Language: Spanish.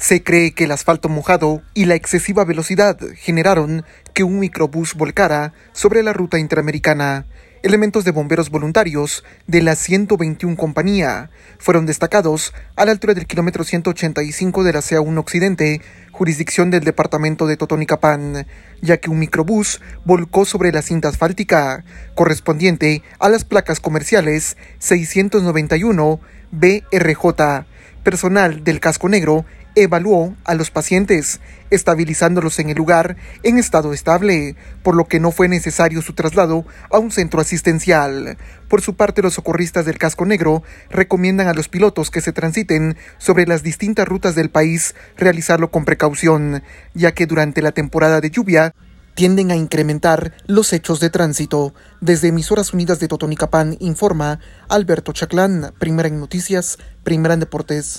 Se cree que el asfalto mojado y la excesiva velocidad generaron que un microbús volcara sobre la ruta interamericana. Elementos de bomberos voluntarios de la 121 compañía fueron destacados a la altura del kilómetro 185 de la CA1 Occidente, jurisdicción del departamento de Totonicapán, ya que un microbús volcó sobre la cinta asfáltica correspondiente a las placas comerciales 691 BRJ. Personal del casco negro evaluó a los pacientes, estabilizándolos en el lugar en estado estable, por lo que no fue necesario su traslado a un centro asistencial. Por su parte, los socorristas del casco negro recomiendan a los pilotos que se transiten sobre las distintas rutas del país realizarlo con precaución, ya que durante la temporada de lluvia tienden a incrementar los hechos de tránsito. Desde Emisoras Unidas de Totonicapán informa Alberto Chaclán, primera en noticias, primera en deportes.